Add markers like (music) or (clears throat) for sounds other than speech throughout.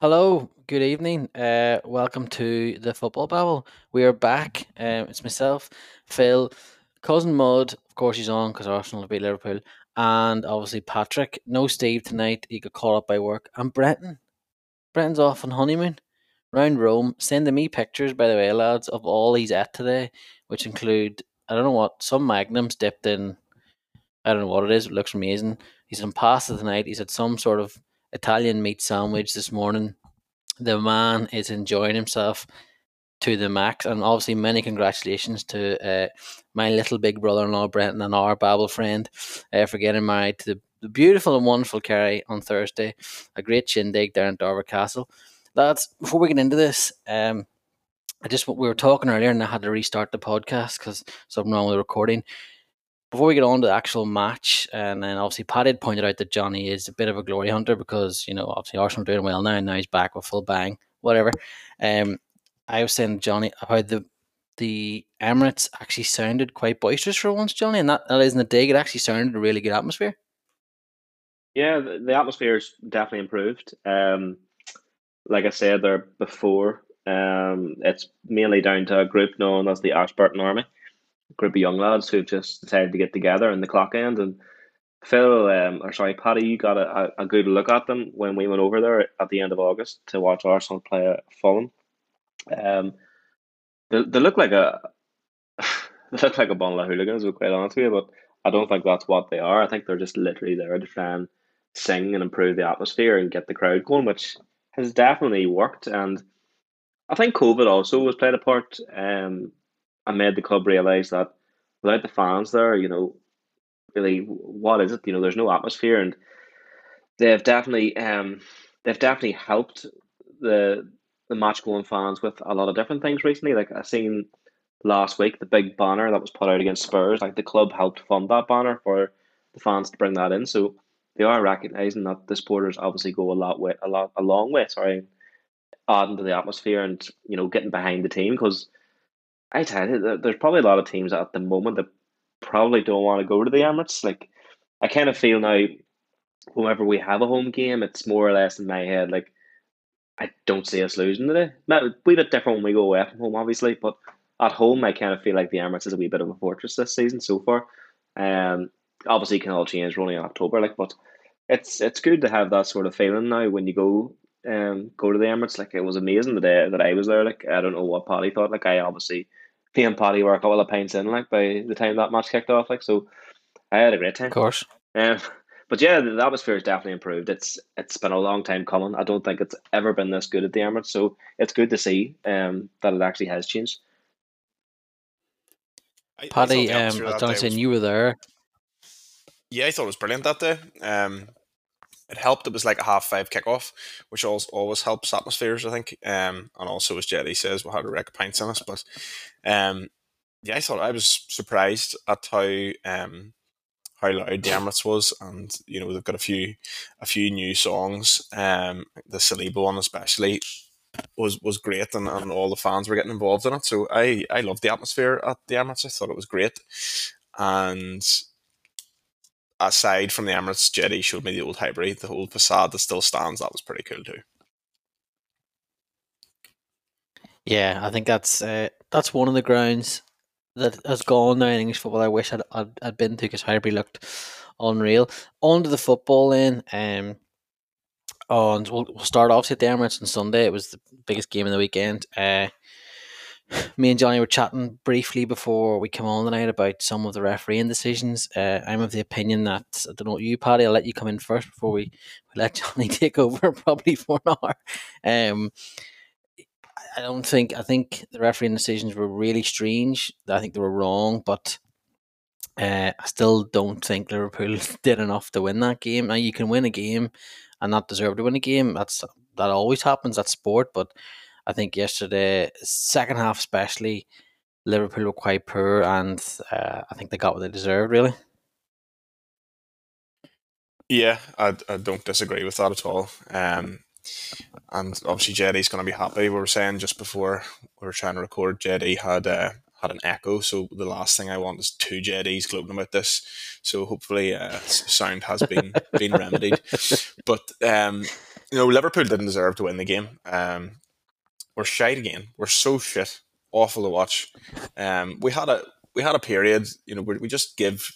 Hello, good evening. Uh, welcome to the Football Babble. We are back. Um, it's myself, Phil, cousin Mud. Of course, he's on because Arsenal beat Liverpool, and obviously Patrick. No Steve tonight. He got caught up by work. And Brenton. Brenton's off on honeymoon round Rome. Sending me pictures, by the way, lads, of all he's at today, which include I don't know what some magnums dipped in. I don't know what it is. It looks amazing. He's on pasta tonight. He's had some sort of Italian meat sandwich this morning. The man is enjoying himself to the max, and obviously many congratulations to uh, my little big brother-in-law Brenton and our Babble friend uh, for getting married to the, the beautiful and wonderful Kerry on Thursday. A great shindig there in Dover Castle. Lads, before we get into this, um, I just we were talking earlier, and I had to restart the podcast because something wrong with the recording before we get on to the actual match, and then obviously Paddy had pointed out that Johnny is a bit of a glory hunter because you know obviously Arsenal are doing well now, and now he's back with full bang, whatever. Um, I was saying Johnny how the the Emirates actually sounded quite boisterous for once, Johnny, and that, that isn't a dig. It actually sounded a really good atmosphere. Yeah, the, the atmosphere's definitely improved. Um, like I said there before, um, it's mainly down to a group known as the Ashburton Army group of young lads who've just decided to get together in the clock end. And Phil, um, or sorry, Paddy, you got a, a good look at them when we went over there at the end of August to watch Arsenal play Fulham. Um, they, they look like a (laughs) they look like a bundle of hooligans. To be quite honest with you, but I don't think that's what they are. I think they're just literally there to try and sing and improve the atmosphere and get the crowd going, which has definitely worked. And I think COVID also has played a part. Um, and made the club realise that without the fans there, you know, really, what is it? You know, there's no atmosphere, and they've definitely, um, they've definitely helped the the match going fans with a lot of different things recently. Like I seen last week the big banner that was put out against Spurs. Like the club helped fund that banner for the fans to bring that in. So they are recognizing that the supporters obviously go a lot way, a lot, a long way. Sorry, adding to the atmosphere and you know getting behind the team because I tell you, there's probably a lot of teams at the moment that probably don't want to go to the Emirates. Like, I kind of feel now, whenever we have a home game, it's more or less in my head like I don't see us losing today. We bit different when we go away from home, obviously, but at home, I kind of feel like the Emirates is a wee bit of a fortress this season so far. Um, obviously, it can all change. We're only in October, like, but it's it's good to have that sort of feeling now when you go um go to the Emirates. Like, it was amazing the day that I was there. Like, I don't know what Paddy thought. Like, I obviously me and Paddy were a couple of pints in like by the time that match kicked off. Like so, I had a great time. Of course. Um, but yeah, the atmosphere has definitely improved. It's it's been a long time coming. I don't think it's ever been this good at the Emirates, so it's good to see um, that it actually has changed. Paddy, I, I um, Jonathan, was... you were there. Yeah, I thought it was brilliant that day. Um, it helped. It was like a half five kickoff, which always always helps atmospheres, I think. Um, and also as Jetty says, we had a wreck of pints in us, but um, yeah, I thought I was surprised at how um how loud the Emirates was, and you know they've got a few a few new songs. Um, the Saliba one especially was was great, and, and all the fans were getting involved in it. So I I loved the atmosphere at the Emirates. I thought it was great, and aside from the Emirates jetty showed me the old Highbury, the old facade that still stands. That was pretty cool too. Yeah, I think that's uh, that's one of the grounds that has gone now in English football. I wish I'd I'd, I'd been to because Highbury looked unreal. On to the football then. Um, and we'll, we'll start off at the Emirates on Sunday. It was the biggest game of the weekend. Uh, me and Johnny were chatting briefly before we came on tonight about some of the refereeing decisions. Uh, I'm of the opinion that I don't know you, Paddy. I'll let you come in first before we, we let (laughs) Johnny take over, (laughs) probably for an hour. Um, I don't think I think the refereeing decisions were really strange. I think they were wrong, but uh, I still don't think Liverpool (laughs) did enough to win that game. Now you can win a game and not deserve to win a game. That's that always happens. That's sport, but I think yesterday, second half especially, Liverpool were quite poor, and uh, I think they got what they deserved. Really. Yeah, I, I don't disagree with that at all. Um, and obviously Jetty's going to be happy. We were saying just before we were trying to record, Jetty had uh, had an echo, so the last thing I want is two Jetties gloating about this. So hopefully, uh, sound has been (laughs) been remedied. But um, you know, Liverpool didn't deserve to win the game. Um, we're shite again. We're so shit, awful to watch. Um, we had a we had a period, you know, where we just give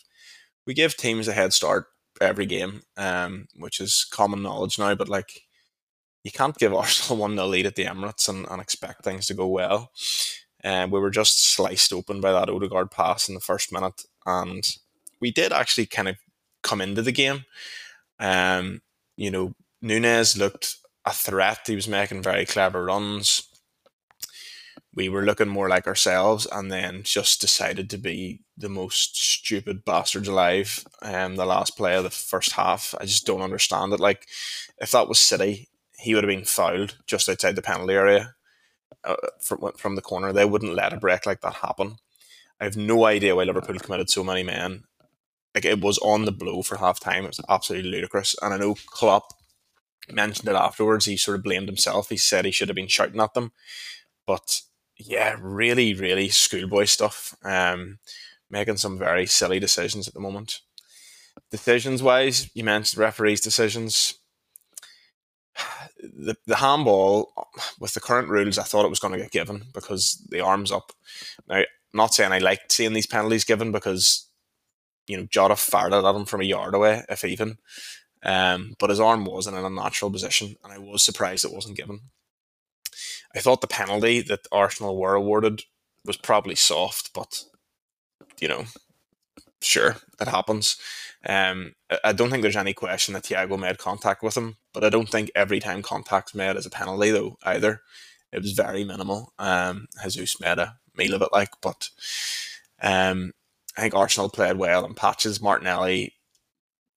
we give teams a head start every game, um, which is common knowledge now. But like, you can't give (laughs) Arsenal one 0 lead at the Emirates and, and expect things to go well. And um, we were just sliced open by that Odegaard pass in the first minute, and we did actually kind of come into the game. Um, you know, Nunez looked a threat. He was making very clever runs. We were looking more like ourselves, and then just decided to be the most stupid bastards alive. Um, the last play of the first half, I just don't understand it. Like, if that was City, he would have been fouled just outside the penalty area uh, from from the corner. They wouldn't let a break like that happen. I have no idea why Liverpool committed so many men. Like it was on the blow for half time. It was absolutely ludicrous. And I know Klopp mentioned it afterwards. He sort of blamed himself. He said he should have been shouting at them. But yeah, really, really schoolboy stuff. Um, making some very silly decisions at the moment. Decisions wise, you mentioned referees' decisions. The the handball with the current rules, I thought it was going to get given because the arms up. Now, I'm not saying I liked seeing these penalties given because you know Jota fired at him from a yard away, if even. Um, but his arm wasn't in an unnatural position, and I was surprised it wasn't given. I thought the penalty that Arsenal were awarded was probably soft, but you know, sure, it happens. Um, I don't think there's any question that Thiago made contact with him, but I don't think every time contact's made is a penalty though either. It was very minimal. Um, Jesus made a meal of it, like, but um, I think Arsenal played well in patches. Martinelli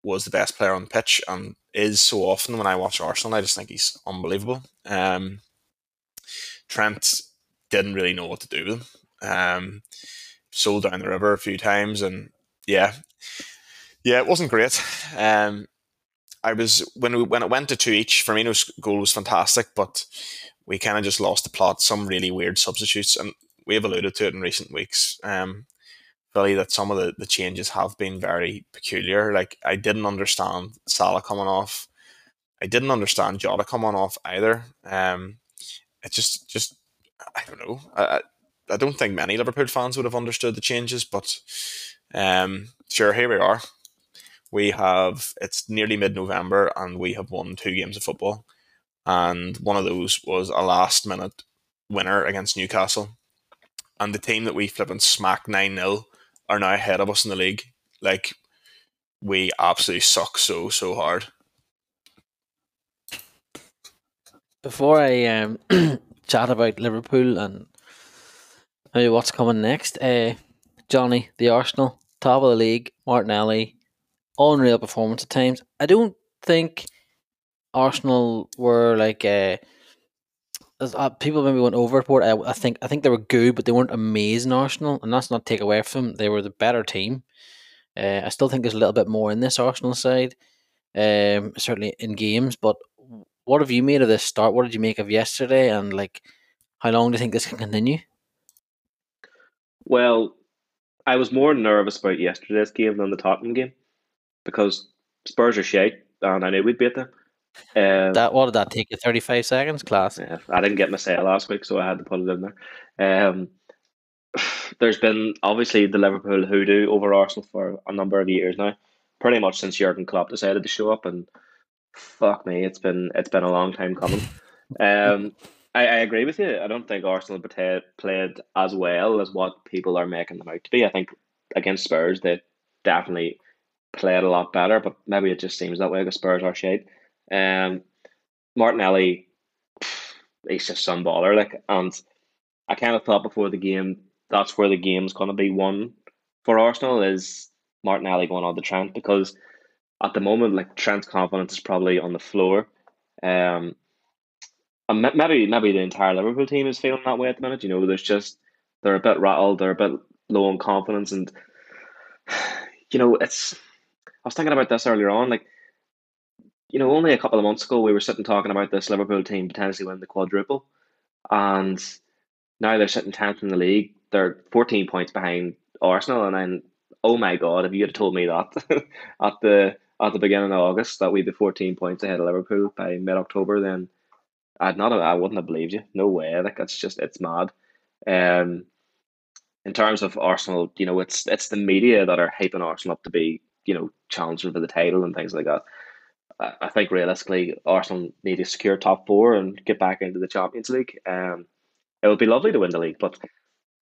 was the best player on the pitch and is so often when I watch Arsenal. I just think he's unbelievable. Um, Trent didn't really know what to do with him. Um, sold down the river a few times, and yeah, yeah, it wasn't great. Um, I was when we, when it went to two each. Firmino's goal was fantastic, but we kind of just lost the plot. Some really weird substitutes, and we've alluded to it in recent weeks. Um, really, that some of the, the changes have been very peculiar. Like I didn't understand Salah coming off. I didn't understand Jota coming off either. Um, it just just I don't know. I I don't think many Liverpool fans would have understood the changes, but um, sure, here we are. We have it's nearly mid November and we have won two games of football, and one of those was a last minute winner against Newcastle, and the team that we flipping smacked nine 0 are now ahead of us in the league. Like we absolutely suck so so hard. Before I um, (clears throat) chat about Liverpool and maybe what's coming next, uh, Johnny, the Arsenal, top of the league, Martinelli, unreal performance at times. I don't think Arsenal were like uh, uh, people maybe went overboard. I, I think I think they were good, but they weren't amazing. Arsenal, and that's not take away from them. They were the better team. Uh, I still think there's a little bit more in this Arsenal side, um, certainly in games. But what have you made of this start? What did you make of yesterday? And like, how long do you think this can continue? Well, I was more nervous about yesterday's game than the Tottenham game because Spurs are shite, and I knew we'd beat them. Um, that what did that take you? Thirty five seconds, class. Yeah, I didn't get my say last week, so I had to put it in there. Um, (sighs) there's been obviously the Liverpool hoodoo over Arsenal for a number of years now, pretty much since Jurgen Klopp decided to show up, and fuck me, it's been it's been a long time coming. Um, (laughs) I, I agree with you. I don't think Arsenal played as well as what people are making them out to be. I think against Spurs they definitely played a lot better, but maybe it just seems that way because Spurs are shade. Um, Martinelli, he's just some baller. Like, and I kind of thought before the game that's where the game's going to be won for Arsenal is Martinelli going on the Trent because at the moment, like Trent's confidence is probably on the floor. Um, and maybe maybe the entire Liverpool team is feeling that way at the minute. You know, there's just they're a bit rattled, they're a bit low on confidence, and (sighs) you know, it's. I was thinking about this earlier on, like you know, only a couple of months ago we were sitting talking about this Liverpool team potentially winning the quadruple, and now they're sitting tenth in the league. They're fourteen points behind Arsenal, and then oh my god, if you had told me that (laughs) at the at the beginning of August that we'd be 14 points ahead of Liverpool by mid October, then I'd not I wouldn't have believed you. No way. Like that's just it's mad. Um in terms of Arsenal, you know, it's it's the media that are hyping Arsenal up to be, you know, challenging for the title and things like that. I, I think realistically Arsenal need to secure top four and get back into the Champions League. Um it would be lovely to win the league, but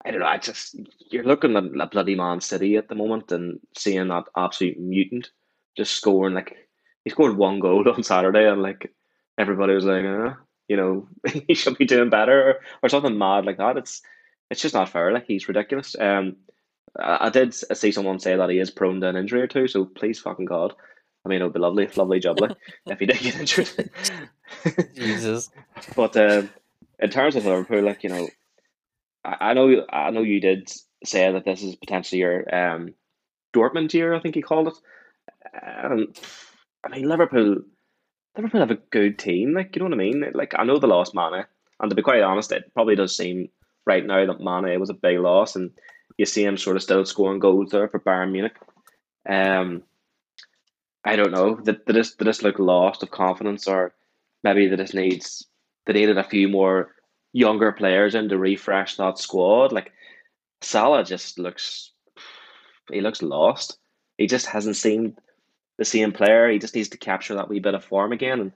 I don't know. I just you're looking at a bloody Man City at the moment and seeing that absolute mutant just scoring like he scored one goal (laughs) on Saturday and like everybody was like, uh, you know, (laughs) he should be doing better or, or something mad like that. It's it's just not fair. Like he's ridiculous. Um, I, I did see someone say that he is prone to an injury or two. So please, fucking God. I mean, it would be lovely, lovely jubbly if he did get (laughs) injured. Jesus. but um, in terms of Liverpool, like you know, I, I know I know you did say that this is potentially your um, Dortmund year. I think you called it. Um, I mean, Liverpool, Liverpool have a good team. Like you know what I mean. Like I know the lost Mane, and to be quite honest, it probably does seem right now that Mane was a big loss, and you see him sort of still scoring goals there for Bayern Munich. Um, I don't know. Did, did this did this look lost of confidence, or maybe they just needs they needed a few more younger players in to refresh that squad? Like Salah just looks he looks lost. He just hasn't seemed the same player. He just needs to capture that wee bit of form again. And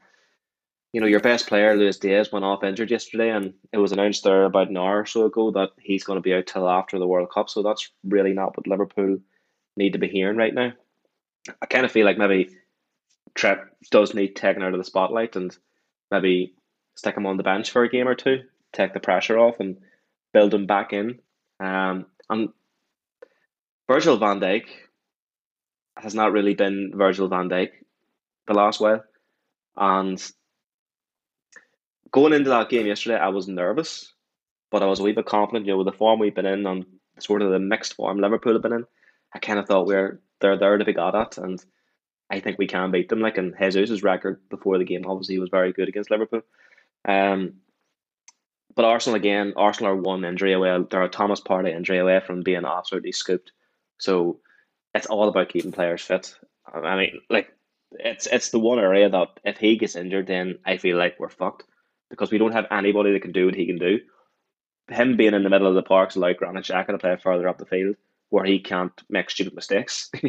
you know, your best player, Luis Diaz, went off injured yesterday, and it was announced there about an hour or so ago that he's going to be out till after the World Cup. So that's really not what Liverpool need to be hearing right now. I kind of feel like maybe Trent does need taken out of the spotlight and maybe stick him on the bench for a game or two, take the pressure off, and build him back in. Um, and Virgil van Dijk has not really been Virgil van Dijk the last while. And going into that game yesterday, I was nervous, but I was a wee bit confident. You know, with the form we've been in and sort of the mixed form Liverpool have been in, I kind of thought we're they're there to be got at, and I think we can beat them. Like, in Jesus' record before the game obviously was very good against Liverpool. Um, but Arsenal again, Arsenal are one injury away. They're a Thomas Partey injury away from being absolutely scooped. So it's all about keeping players fit. I mean, like it's it's the one area that if he gets injured, then I feel like we're fucked because we don't have anybody that can do what he can do. Him being in the middle of the parks like Granit Xhaka to play further up the field where he can't make stupid mistakes. (laughs)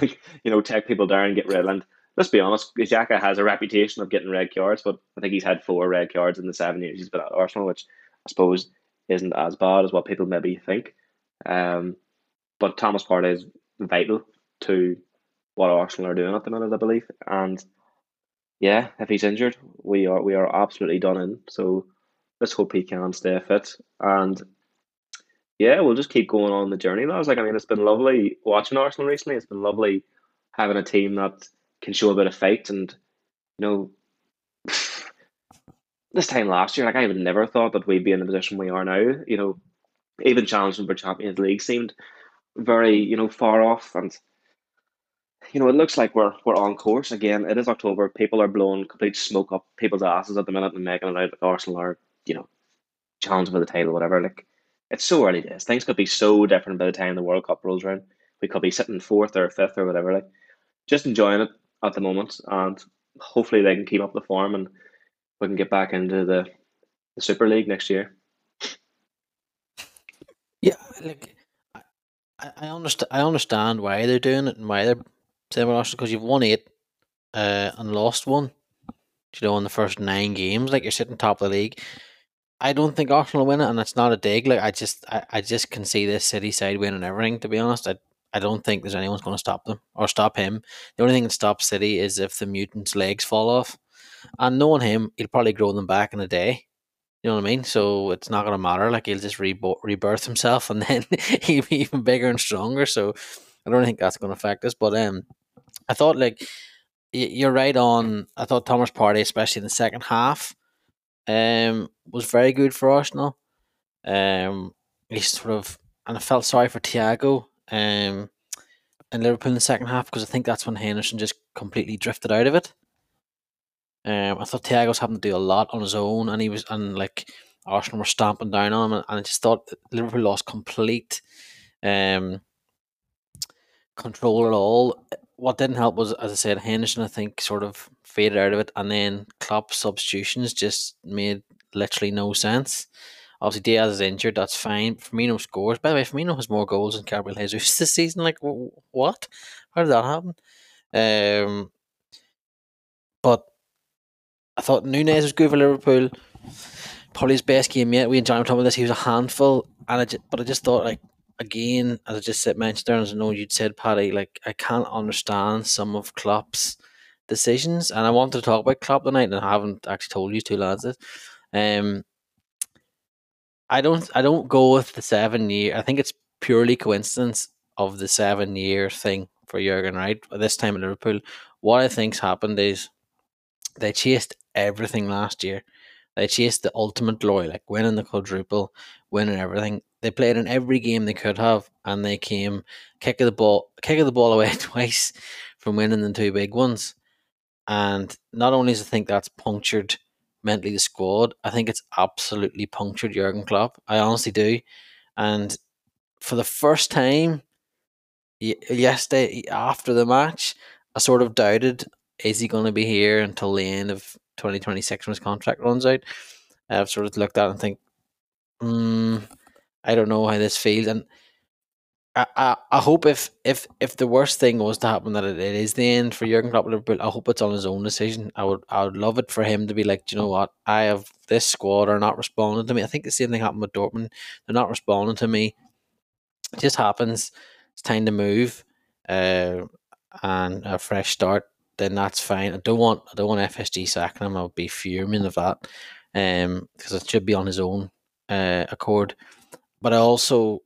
you know, take people down and get rid of. let's be honest, Xhaka has a reputation of getting red cards, but I think he's had four red cards in the seven years he's been at Arsenal, which I suppose isn't as bad as what people maybe think. Um, but Thomas Partey is vital to what Arsenal are doing at the minute, I believe. And yeah, if he's injured, we are we are absolutely done in. So let's hope he can stay fit. And yeah, we'll just keep going on the journey. Lads. Like I mean, it's been lovely watching Arsenal recently. It's been lovely having a team that can show a bit of fight. And you know, (sighs) this time last year, like I would never thought that we'd be in the position we are now. You know, even challenging for Champions League seemed very you know far off and you know, it looks like we're we're on course again. It is October. People are blowing complete smoke up people's asses at the minute and making it out like Arsenal are, you know, challenging for the title, whatever. Like, it's so early days. Things could be so different by the time the World Cup rolls around. We could be sitting fourth or fifth or whatever. Like, just enjoying it at the moment, and hopefully they can keep up the form and we can get back into the the Super League next year. Yeah, like I, I understand. I understand why they're doing it and why they're saying about Arsenal because you've won eight uh, and lost one. You know, in the first nine games, like you're sitting top of the league. I don't think Arsenal will win it, and it's not a dig. Like I just, I, I just can see this City side winning and everything. To be honest, I, I don't think there's anyone's going to stop them or stop him. The only thing that stops City is if the mutant's legs fall off, and knowing him, he'll probably grow them back in a day. You know what I mean? So it's not going to matter. Like he'll just rebo- rebirth himself, and (laughs) then he'll be even bigger and stronger. So I don't think that's going to affect us. But um, I thought like you're right on. I thought Thomas Partey, especially in the second half, um, was very good for Arsenal. Um, he sort of, and I felt sorry for Thiago. Um, in Liverpool in the second half because I think that's when Henderson just completely drifted out of it. Um, I thought Thiago was having to do a lot on his own, and he was and like Arsenal were stamping down on him, and I just thought Liverpool lost complete um control at all what didn't help was, as I said, Henderson. I think sort of faded out of it, and then Klopp's substitutions just made literally no sense. Obviously, Diaz is injured. That's fine. Firmino scores. By the way, Firmino has more goals than Gabriel Jesus (laughs) this season. Like, what? How did that happen? Um, but I thought Nunez was good for Liverpool. Probably his best game yet. We enjoyed talking about this. He was a handful, and I just, but I just thought like again, as I just said, mentioned there, as I know you'd said, Paddy, like I can't understand some of Klopp's decisions, and I wanted to talk about Klopp tonight, and I haven't actually told you two lads this. Um, I don't, I don't go with the seven year. I think it's purely coincidence of the seven year thing for Jurgen, right? This time at Liverpool, what I think's happened is they chased everything last year. They chased the ultimate glory, like winning the quadruple, winning everything. They played in every game they could have, and they came kick of the ball, kick of the ball away (laughs) twice from winning the two big ones. And not only does I think that's punctured mentally the squad, I think it's absolutely punctured Jurgen Klopp. I honestly do. And for the first time yesterday after the match, I sort of doubted is he going to be here until the end of 2026 when his contract runs out? I've sort of looked at and think, mm, I don't know how this feels, and I, I, I hope if if if the worst thing was to happen that it, it is the end for Jurgen Klopp Liverpool, I hope it's on his own decision. I would I would love it for him to be like, you know what, I have this squad are not responding to me. I think the same thing happened with Dortmund. They're not responding to me. It just happens. It's time to move, uh, and a fresh start then that's fine. I don't want I don't want FSG sacking him. I would be fuming of that, um, because it should be on his own uh, accord. But I also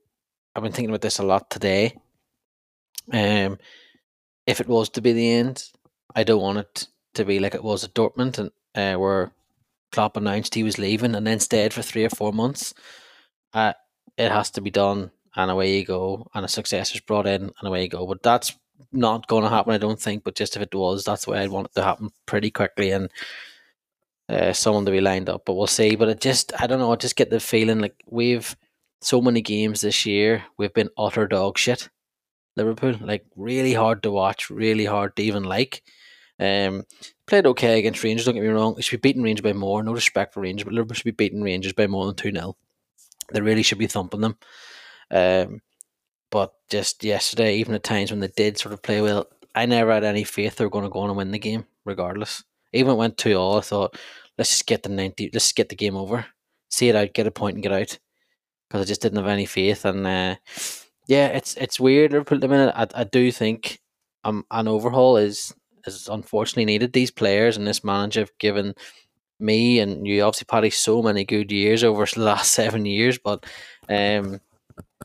I've been thinking about this a lot today. Um, if it was to be the end, I don't want it to be like it was at Dortmund and uh, where Klopp announced he was leaving and then stayed for three or four months. Uh, it has to be done, and away you go, and a successor's brought in, and away you go. But that's not going to happen, I don't think. But just if it was, that's way I'd want it to happen pretty quickly and uh, someone to be lined up. But we'll see. But it just, I don't know. I just get the feeling like we've so many games this year. We've been utter dog shit. Liverpool, like really hard to watch, really hard to even like. Um, played okay against Rangers. Don't get me wrong; they should be beating Rangers by more. No respect for Rangers, but Liverpool should be beating Rangers by more than two 0 They really should be thumping them. Um, but just yesterday, even at times when they did sort of play well, I never had any faith they were going to go on and win the game, regardless. Even went 2 all, I thought, let's just get the 90, let's get the game over. See it out, get a point and get out. Because I just didn't have any faith. And uh, yeah, it's it's weird, Liverpool the minute. I, I do think um, an overhaul is, is unfortunately needed. These players and this manager have given me and you obviously Paddy so many good years over (laughs) the last seven years, but um,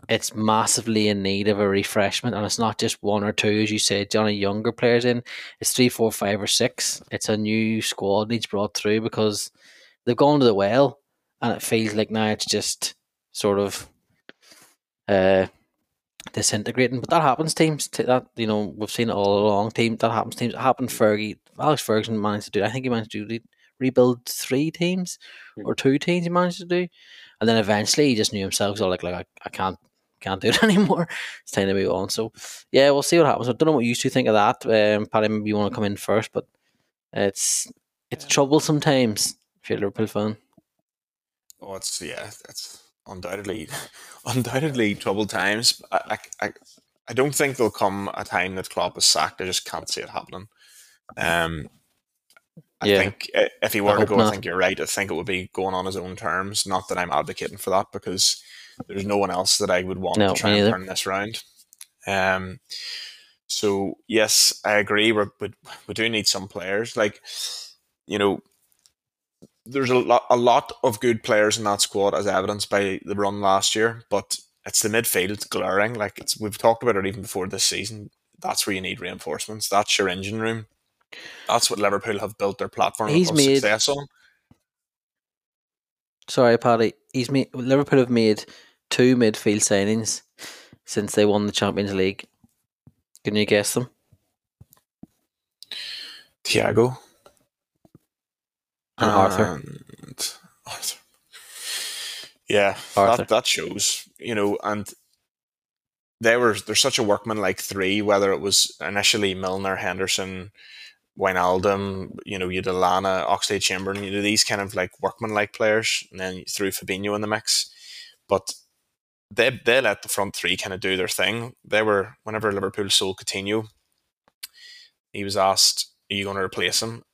it's massively in need of a refreshment, and it's not just one or two, as you said, Johnny. Younger players in. It's three, four, five, or six. It's a new squad needs brought through because they've gone to the well, and it feels like now it's just sort of uh, disintegrating. But that happens. Teams that you know we've seen it all along. Team that happens. Teams it happened. Fergie, Alex Ferguson managed to do. I think he managed to do rebuild three teams hmm. or two teams. He managed to do. And then eventually he just knew himself. So like, like I, I can't can't do it (laughs) anymore. It's time to move on. So yeah, we'll see what happens. I don't know what you two think of that. Um, Paddy, maybe you want to come in first, but it's it's trouble sometimes if you're a Liverpool fan. Oh, it's yeah, it's undoubtedly (laughs) undoubtedly troubled times. I, I I don't think there'll come a time that Klopp is sacked. I just can't see it happening. Um, I yeah. think if he were to go, not. I think you're right. I think it would be going on his own terms. Not that I'm advocating for that because there's no one else that I would want no, to try and turn this around. Um, so yes, I agree. We're, we we do need some players. Like you know, there's a lot a lot of good players in that squad, as evidenced by the run last year. But it's the midfield glaring. Like it's we've talked about it even before this season. That's where you need reinforcements. That's your engine room. That's what Liverpool have built their platform He's of made, success on. Sorry, Paddy. He's made Liverpool have made two midfield signings since they won the Champions League. Can you guess them? Thiago and, and Arthur. Arthur. Yeah, Arthur. That, that shows, you know, and they were they're such a workman like three, whether it was initially Milner, Henderson, Wijnaldum, you know, you had Lallana, Oxlade Chamberlain, you know, these kind of like workman like players, and then threw Fabinho in the mix. But they they let the front three kind of do their thing. They were whenever Liverpool sold Coutinho, he was asked, "Are you going to replace him?"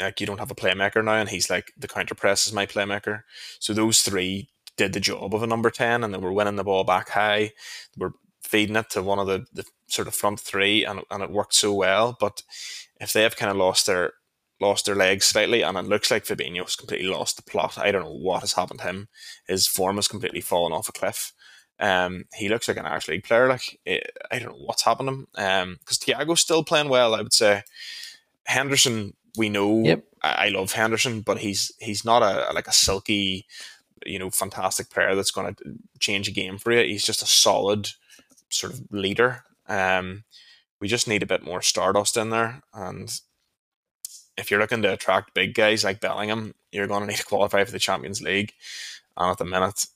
Like you don't have a playmaker now, and he's like, "The counter press is my playmaker." So those three did the job of a number ten, and they were winning the ball back high. They were feeding it to one of the, the sort of front three, and and it worked so well. But if they have kind of lost their lost their legs slightly, and it looks like Fabinho's completely lost the plot. I don't know what has happened to him. His form has completely fallen off a cliff. Um, he looks like an Irish League player. Like eh, I don't know what's happened to him. Um, because Thiago's still playing well. I would say Henderson. We know. Yep. I, I love Henderson, but he's he's not a like a silky, you know, fantastic player that's going to change a game for you. He's just a solid sort of leader. Um, we just need a bit more stardust in there, and if you're looking to attract big guys like Bellingham, you're going to need to qualify for the Champions League. And at the minute,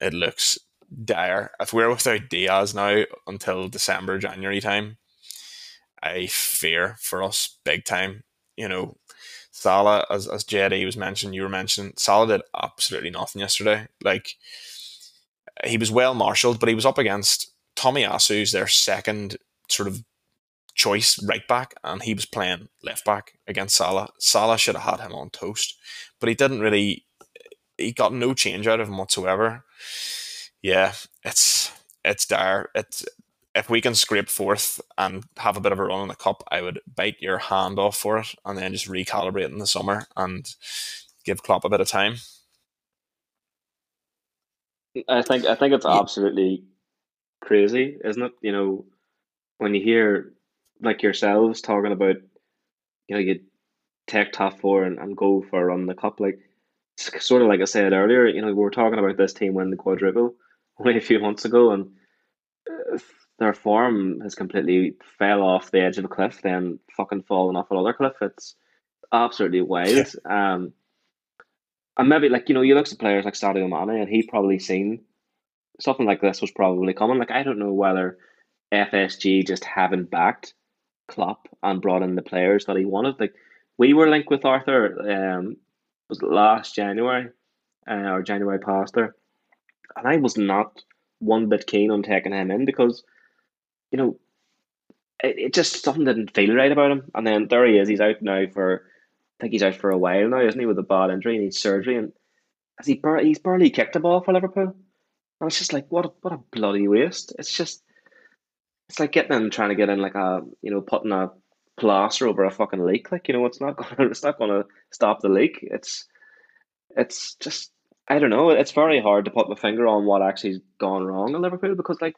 it looks dire. If we're without Diaz now until December, January time, I fear for us big time. You know, Salah, as as JD was mentioned, you were mentioning, Salah did absolutely nothing yesterday. Like he was well marshalled, but he was up against Tomiyasu, who's their second sort of choice right back, and he was playing left back against Salah. Salah should have had him on toast, but he didn't really. He got no change out of him whatsoever yeah, it's it's dire. It's if we can scrape fourth and have a bit of a run in the cup, I would bite your hand off for it and then just recalibrate in the summer and give Klopp a bit of time. I think I think it's absolutely crazy, isn't it? You know, when you hear like yourselves talking about, you know, you take top four and, and go for a run in the cup, like sort of like I said earlier, you know, we were talking about this team winning the quadruple (laughs) only a few months ago, and uh, their form has completely fell off the edge of a cliff, then fucking fallen off another cliff. It's absolutely wild. um, and maybe like you know, you look at players like Sadio Mane, and he probably seen something like this was probably coming. Like I don't know whether FSG just haven't backed Klopp and brought in the players that he wanted. Like we were linked with Arthur. Um, was last January, uh, or January past there and I was not one bit keen on taking him in because, you know, it, it just something didn't feel right about him. And then there he is. He's out now for, I think he's out for a while now, isn't he, with a bad injury and needs surgery. And has he bar- he's barely kicked a ball for Liverpool. And it's just like what a, what a bloody waste. It's just it's like getting in trying to get in like a you know putting a plaster over a fucking leak. Like you know it's not (laughs) gonna it's not gonna stop the leak. It's it's just I don't know. It's very hard to put my finger on what actually's gone wrong in Liverpool because, like,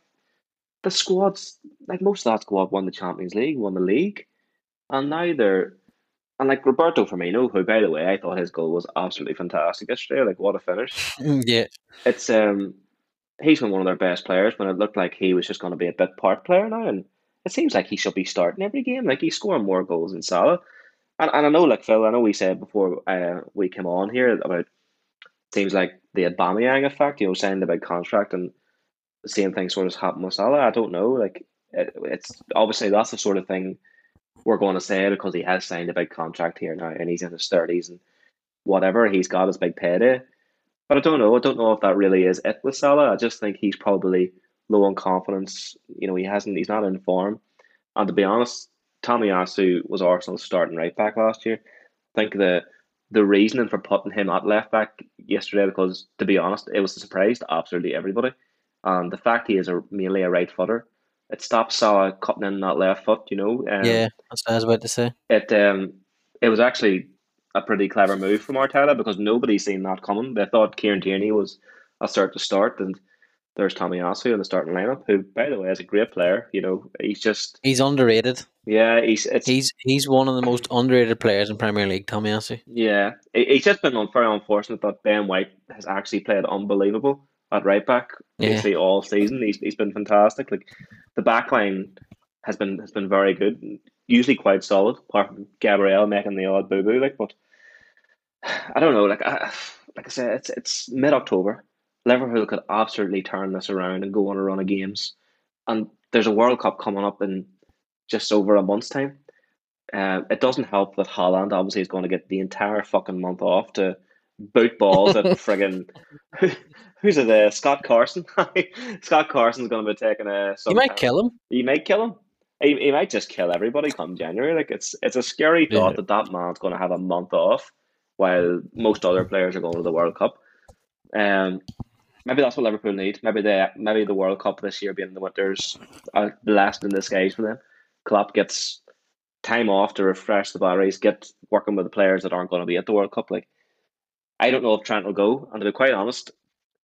the squads, like most of that squad, won the Champions League, won the league, and now they're and like Roberto Firmino, who by the way I thought his goal was absolutely fantastic yesterday. Like, what a finish! (laughs) Yeah, it's um, he's been one of their best players when it looked like he was just going to be a bit part player now, and it seems like he should be starting every game. Like he's scoring more goals than Salah. And, and I know, like Phil, I know we said before uh, we came on here about seems like the Aubameyang effect, you know, signing the big contract and the same thing sort of happened with Salah. I don't know. Like, it, it's obviously that's the sort of thing we're going to say because he has signed a big contract here now and he's in his 30s and whatever, he's got his big payday. But I don't know. I don't know if that really is it with Salah. I just think he's probably low on confidence. You know, he hasn't, he's not in form. And to be honest, Tomiyasu was Arsenal's starting right back last year. I think the the reasoning for putting him at left back yesterday because, to be honest, it was a surprise to absolutely everybody. And the fact he is a, mainly a right footer, it stops Salah cutting in that left foot. You know. Um, yeah, that's what I was about to say. It um, it was actually a pretty clever move from Arteta because nobody seen that coming. They thought Kieran Tierney was a start to start, and there's Tomiyasu in the starting lineup, who, by the way, is a great player. You know, he's just he's underrated. Yeah, he's he's he's one of the most underrated players in Premier League. Tomiyasu. Yeah, he's just been very unfortunate that Ben White has actually played unbelievable at right back basically yeah. all season. He's he's been fantastic. Like the back line has been has been very good, usually quite solid. Apart from Gabriel making the odd boo boo, like, but I don't know. Like I like I said, it's it's mid October Liverpool could absolutely turn this around and go on a run of games and there's a World Cup coming up in just over a month's time. Um, it doesn't help that Haaland obviously is going to get the entire fucking month off to boot balls at (laughs) friggin' (laughs) who's it? Uh, Scott Carson. (laughs) Scott Carson's going to be taking a. You might kill him. You might kill him. He, he might just kill everybody come January. Like it's it's a scary thought Yeah. that that man's going to have a month off while most other players are going to the World Cup. Um, maybe that's what Liverpool need. Maybe the maybe the World Cup this year being in the winters a blessing in disguise for them. Klopp gets time off to refresh the batteries, get working with the players that aren't going to be at the World Cup. Like I don't know if Trent will go, and to be quite honest,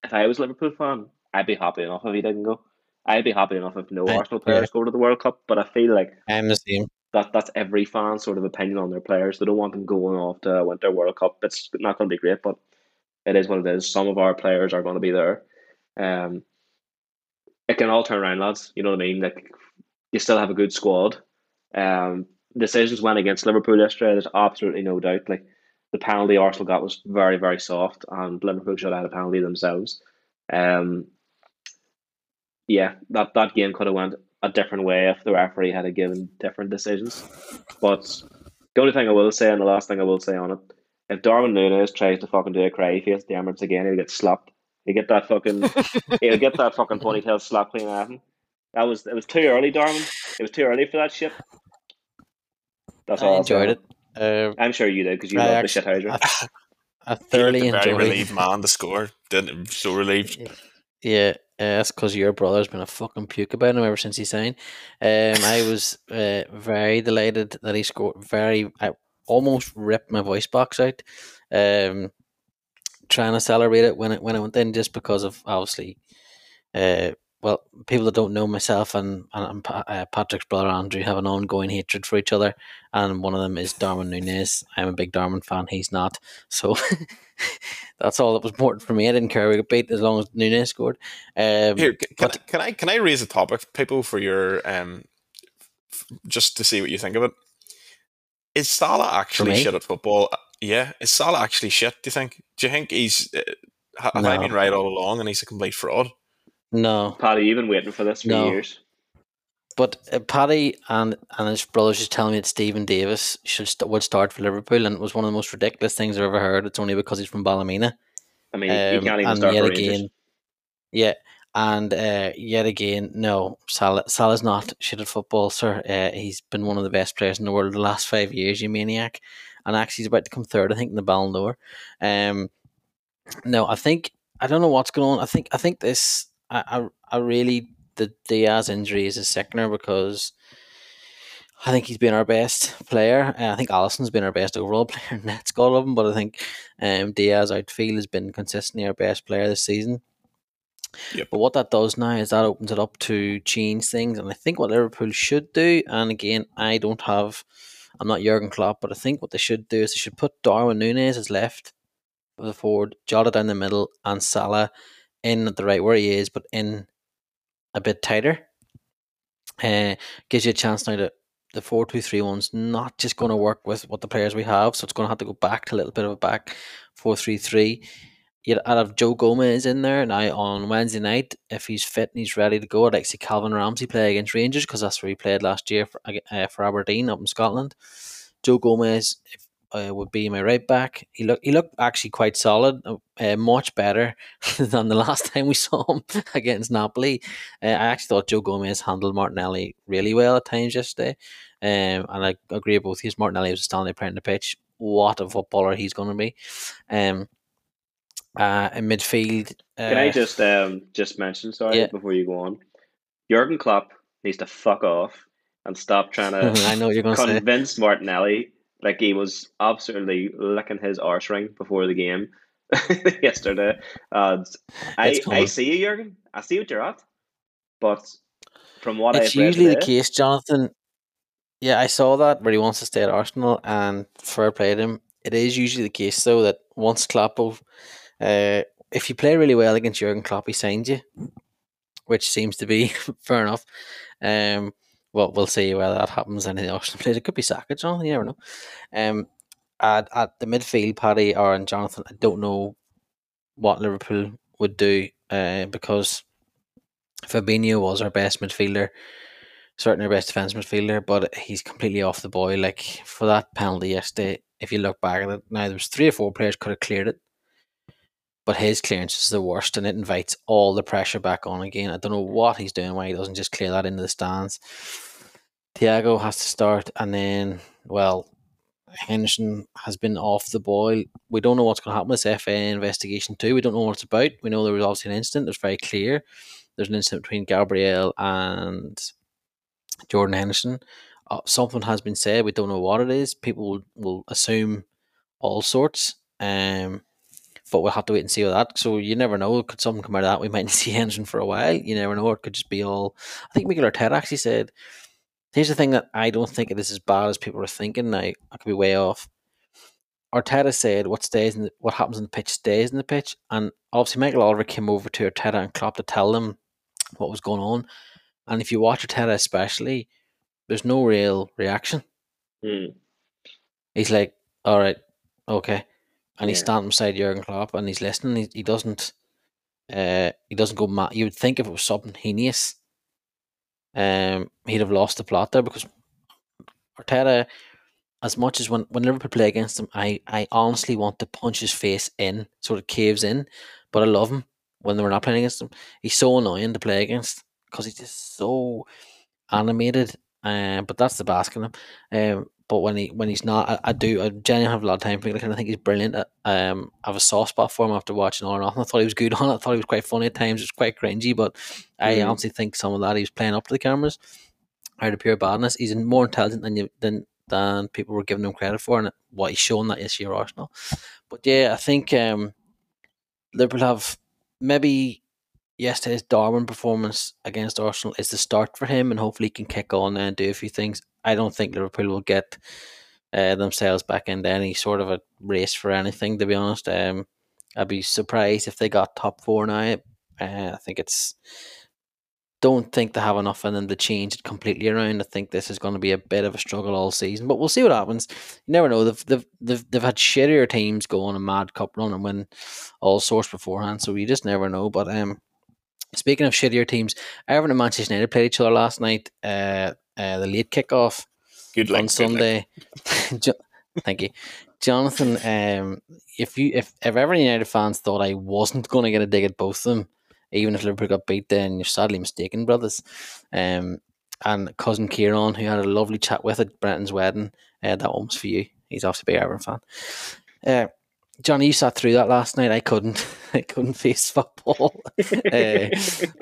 if I was a Liverpool fan, I'd be happy enough if he didn't go. I'd be happy enough if no I- Arsenal players go to the World Cup, but I feel like I'm the same. That that's every fan sort of opinion on their players. They don't want them going off to Winter World Cup. It's not going to be great, but it is what it is. Some of our players are going to be there. Um, it can all turn around, lads. You know what I mean? Like you still have a good squad. Um, decisions went against Liverpool yesterday. There's absolutely no doubt. Like the penalty Arsenal got was very very soft, and Liverpool should have had a penalty themselves. Um, yeah, that that game could have went a different way if the referee had have given different decisions. But the only thing I will say, and the last thing I will say on it, if Darwin Nunez tries to fucking do a cry face at the Emirates again, he'll get slapped. He'll get that fucking (laughs) he'll get that fucking ponytail slapped clean at him. That was it was too early, Darwin. It was too early for that shit. That's all I I'll enjoyed it. Uh, I'm sure you did because you I love the shit hydra. I, I He looked thoroughly a very enjoyed. relieved man to score. Didn't so relieved. Yeah, uh, that's because your brother's been a fucking puke about him ever since he signed. Um, I was uh, very delighted that he scored. Very, I almost ripped my voice box out. Um, trying to celebrate it when it when it went in, just because of obviously, uh, well, people that don't know myself and and, uh, Patrick's brother Andrew have an ongoing hatred for each other, and one of them is Darwin Nunez. I'm a big Darwin fan. He's not, so. (laughs) That's all that was important for me. I didn't care we got beat as long as Nunez scored. Um, Here, can, but- I, can I can I raise a topic, people, for your um, f- just to see what you think of it? Is Salah actually shit at football? Yeah, is Salah actually shit? Do you think? Do you think he's? Uh, ha- have I been right all along, and he's a complete fraud? No, Paddy, you've been waiting for this for No. years. but uh, Paddy and and his brothers just telling me that Steven Davis should st- would start for Liverpool, and it was one of the most ridiculous things I've ever heard. It's only because he's from Ballymena. I mean, he Um, can't even start for Rangers. again, yeah, and uh, yet again, no, Salah Salah's not shit at football, sir. Uh, he's been one of the best players in the world the last five years. You maniac, and actually, he's about to come third, I think, in the Ballon d'Or. Um, no, I think I don't know what's going on. I think I think this. I I, I really the Diaz injury is a sickener because. I think he's been our best player. Uh, I think Alisson's been our best overall (laughs) player. Net's got all of them, but I think um, Diaz outfield has been consistently our best player this season. Yep. But what that does now is that opens it up to change things, and I think what Liverpool should do, and again, I don't have, I'm not Jurgen Klopp, but I think what they should do is they should put Darwin Nunez as left of the forward, Jota down the middle, and Salah in at the right where he is, but in a bit tighter. Uh, gives you a chance now to the four two three one's not just going to work with what the players we have, so it's going to have to go back to a little bit of a back four three three. You'd I'd have Joe Gomez in there now on Wednesday night if he's fit and he's ready to go. I'd like to see Calvin Ramsay play against Rangers because that's where he played last year for, uh, for Aberdeen up in Scotland. Joe Gomez uh, would be my right back. He looked he looked actually quite solid, uh, much better (laughs) than the last time we (laughs) saw him against Napoli. Uh, I actually thought Joe Gomez handled Martinelli really well at times yesterday, um, and I agree with both. His Martinelli was a Stanley player on the pitch. What a footballer he's going to be. Um, uh, in midfield, uh, Can I just um just mention sorry yeah. before you go on? Jurgen Klopp needs to fuck off and stop trying to (laughs) I know you're going to say. convince Martinelli like he was absolutely licking his arse ring before the game (laughs) yesterday. And I I see you, Jurgen. I see what you're at, but from what It's I've usually the today, case, Jonathan. Yeah, I saw that where he wants to stay at Arsenal, and fair play to him. It is usually the case though that once Klopp, uh, if you play really well against Jurgen Klopp, he signs you, which seems to be (laughs) fair enough. Um, well, we'll see whether that happens in the Arsenal plays. It could be Saka, Jonathan. You never know. Um, at at the midfield, Paddy or and Jonathan, I don't know what Liverpool would do, uh, because Fabinho was our best midfielder, certainly our best defence midfielder, but he's completely off the boil. Like for that penalty yesterday, if you look back at it, now there was three or four players could have cleared it, but his clearance is the worst, and it invites all the pressure back on again. I don't know what he's doing, why he doesn't just clear that into the stands. Thiago has to start, and then well, Henderson has been off the boil. We don't know what's going to happen with this FA investigation too. We don't know what it's about. We know there was obviously an incident. It's very clear. There's an incident between Gabriel and Jordan Henderson. Uh, something has been said. We don't know what it is. People will, will assume all sorts. Um, but we'll have to wait and see with that. So you never know. Could something come out of that? We might (laughs) not see Henderson for a while. You never know. It could just be all. I think Mikel Arteta actually said Here's the thing that I don't think it is as bad as people are thinking. Now I could be way off. Arteta said what stays in the, what happens in the pitch stays in the pitch, and obviously Michael Oliver came over to Arteta and Klopp to tell them what was going on. And if you watch Arteta, especially, there's no real reaction. Mm. He's like, "All right, okay," and he's Yeah. standing beside Jurgen Klopp and he's listening. He, he doesn't, uh, he doesn't go mad. You would think if it was something heinous, um, he'd have lost the plot there because Arteta, as much as when, when Liverpool play against him, I, I honestly want to punch his face in sort of caves in. But I love him when we're not playing against him. He's so annoying to play against because he's just so animated. Um, but that's the basking him. Um, but when he when he's not, I, I do I genuinely have a lot of time for him. Like, I think he's brilliant. Uh, Um, I have a soft spot for him after watching All or Nothing. I thought he was good (laughs) on it. I thought he was quite funny at times. It was quite cringy, but I Mm. honestly think some of that he was playing up to the cameras out of pure badness. He's more intelligent than you than than people were giving him credit for, and what he's shown that this year Arsenal. But yeah, I think um, Liverpool have maybe yesterday's Darwin performance against Arsenal is the start for him, and hopefully he can kick on and do a few things. I don't think Liverpool will get uh, themselves back into any sort of a race for anything. To be honest, um, I'd be surprised if they got top four now. Uh, I think it's don't think they have enough and then to change it completely around. I think this is going to be a bit of a struggle all season, but we'll see what happens. You never know. They've they've they've, they've had shittier teams go on a mad cup run and win all sorts beforehand, so you just never know. But um, speaking of shittier teams, Everton and Manchester United played each other last night. Uh, uh the late kickoff Good luck. on Sunday. (laughs) Jo- Thank you, Jonathan. Um, if you if if ever United fans thought I wasn't going to get a dig at both of them, even if Liverpool got beat, then you're sadly mistaken, brothers. Um, and cousin Kieran, who had a lovely chat with at Brenton's wedding, uh, that one was for you. He's obviously a big Everton fan. Uh, Johnny, you sat through that last night. I couldn't. (laughs) I couldn't face football (laughs) uh,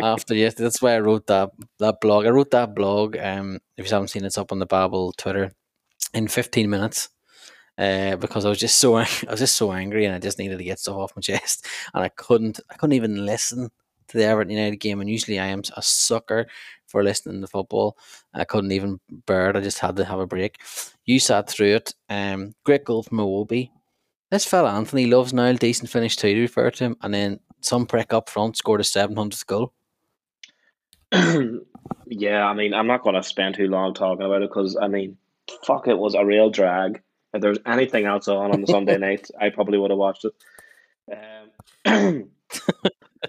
after yesterday. That's why I wrote that that blog. I wrote that blog. Um, if you haven't seen it, it's up on the Babble Twitter in 15 minutes. Uh, because I was just so (laughs) I was just so angry and I just needed to get stuff off my chest and I couldn't I couldn't even listen to the Everton United game and usually I am a sucker for listening to football. I couldn't even bear it. I just had to have a break. You sat through it. Um, great goal from Iwobi. This fella Antony loves Niall. Decent finish too, to refer to him. And then some prick up front scored a 700th goal. (clears throat) yeah, I mean, I'm not going to spend too long talking about it because, I mean, fuck, it was a real drag. If there was anything else on on the Sunday (laughs) night, I probably would have watched it. Um, (clears throat)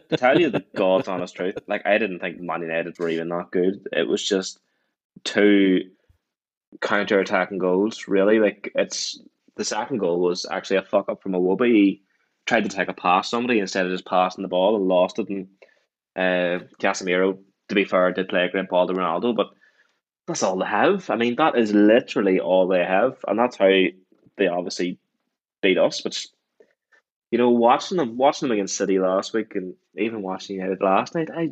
to tell you the God's honest truth, like, I didn't think Man United were even that good. It was just two counter attacking goals, really. Like, it's the second goal was actually a fuck up from Iwobi. He tried to take a pass somebody instead of just passing the ball and lost it. And uh, Casemiro, to be fair, did play a great ball to Ronaldo, but that's all they have. I mean, that is literally all they have, and that's how they obviously beat us. Which, you know, watching them, watching them against City last week, and even watching United last night, I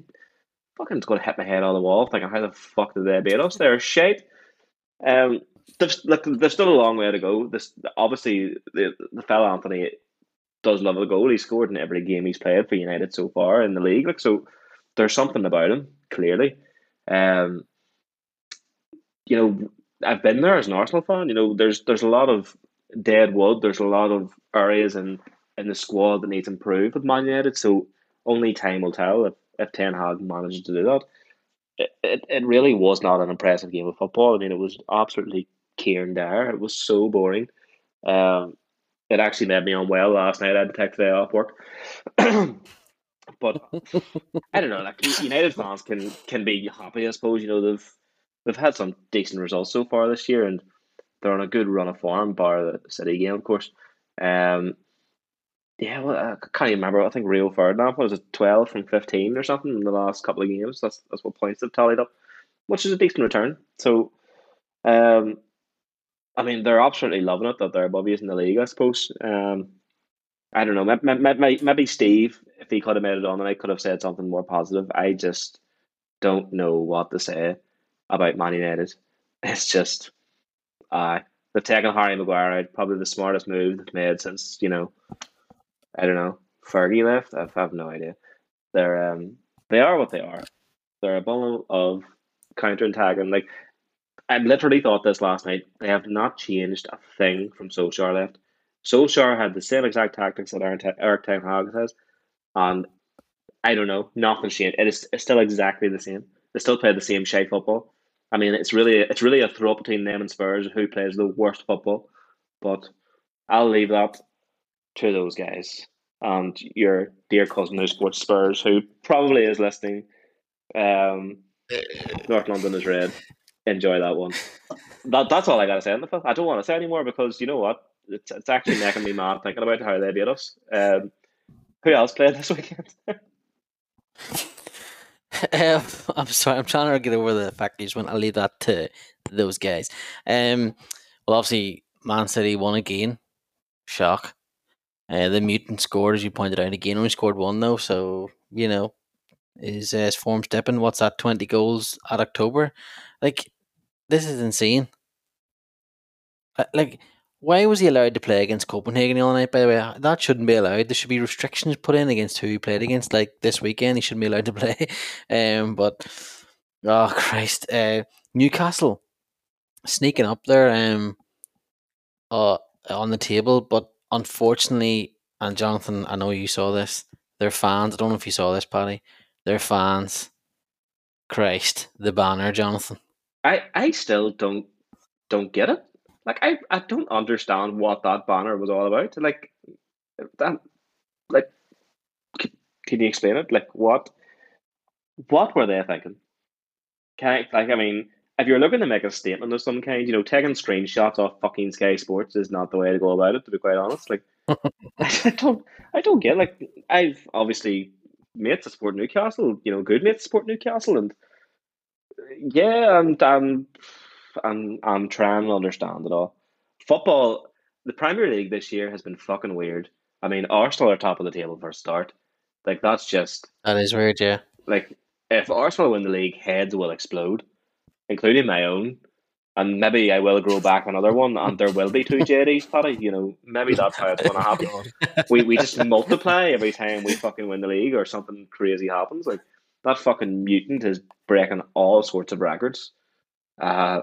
fucking just to hit my head on the wall, thinking, how the fuck did they beat us? They're shite. Um, they've, look, there's still a long way to go. This obviously the the Antony does love a goal. He scored in every game he's played for United so far in the league. Like so, there's something about him clearly. Um, you know, I've been there as an Arsenal fan. You know, there's there's a lot of dead wood. There's a lot of areas in in the squad that needs improved with Man United. So only time will tell if if Ten Hag manages to do that. It, it, it really was not an impressive game of football. I mean, it was absolutely Kieran Dyer. It was so boring. Um, it actually made me unwell last night. I had to take today off work. (clears throat) But I don't know. Like United fans can can be happy, I suppose. You know they've they've had some decent results so far this year, and they're on a good run of form, bar the City game, of course. Um, yeah, well, I can't even remember. I think Rio Ferdinand was it twelve from fifteen or something in the last couple of games. That's that's what points they've tallied up, which is a decent return. So, um, I mean, they're absolutely loving it that they're above in the league. I suppose. Um, I don't know. Maybe, maybe Steve, if he could have made it on, I could have said something more positive. I just don't know what to say about Man United. (laughs) It's just, uh, they've taken Harry Maguire out, probably the smartest move they've made since you know I don't know. Fergie left. I have no idea. They're um they are what they are. They're a bundle of counter attacking. Like I literally thought this last night. They have not changed a thing from Solskjaer left. Solskjaer had the same exact tactics that Erik Ten Hag has, and I don't know, nothing's changed. It is it's still exactly the same. They still play the same shite football. I mean, it's really it's really a throw between them and Spurs who plays the worst football. But I'll leave that to those guys and your dear cousin who supports Spurs, who probably is listening. Um, North London is red. Enjoy that one. That that's all I gotta say on the film. I don't want to say anymore because you know what? It's it's actually making me mad thinking about how they beat us. Um, who else played this weekend? (laughs) um, I'm sorry, I'm trying to get over the fact that you just want to leave that to those guys. Um, well, obviously, Man City won again. Shock. Uh, the mutant scored, as you pointed out, again only scored one though, so you know his uh, his form's dipping. What's that? Twenty goals at October, like this is insane. Uh, like, why was he allowed to play against Copenhagen all night? By the way, that shouldn't be allowed. There should be restrictions put in against who he played against. Like this weekend, he shouldn't be allowed to (laughs) play. um, but oh Christ, uh, Newcastle sneaking up there, um, uh, on the table, but unfortunately, and Jonathan, I know you saw this. Their fans. I don't know if you saw this, Paddy. Their fans. Christ, the banner, Jonathan. I I still don't don't get it. Like I I don't understand what that banner was all about. Like that. Like, can you explain it? Like what? What were they thinking? Can I, like I mean, if you're looking to make a statement of some kind, you know, taking screenshots off fucking Sky Sports is not the way to go about it. To be quite honest, like (laughs) (laughs) I don't, I don't get like I've obviously mates that support Newcastle, you know, good mates support Newcastle, and yeah, I'm, I'm, I'm, I'm trying to understand it all. Football, the Premier League this year has been fucking weird. I mean, Arsenal are top of the table for a start. Like that's just that is weird, yeah. Like if Arsenal win the league, heads will explode including my own. And maybe I will grow back another one, and there will be two (laughs) JDs, Paddy. You know, maybe that's how it's going to happen. (laughs) we we just multiply every time we fucking win the league or something crazy happens. Like that fucking mutant is breaking all sorts of records. Uh,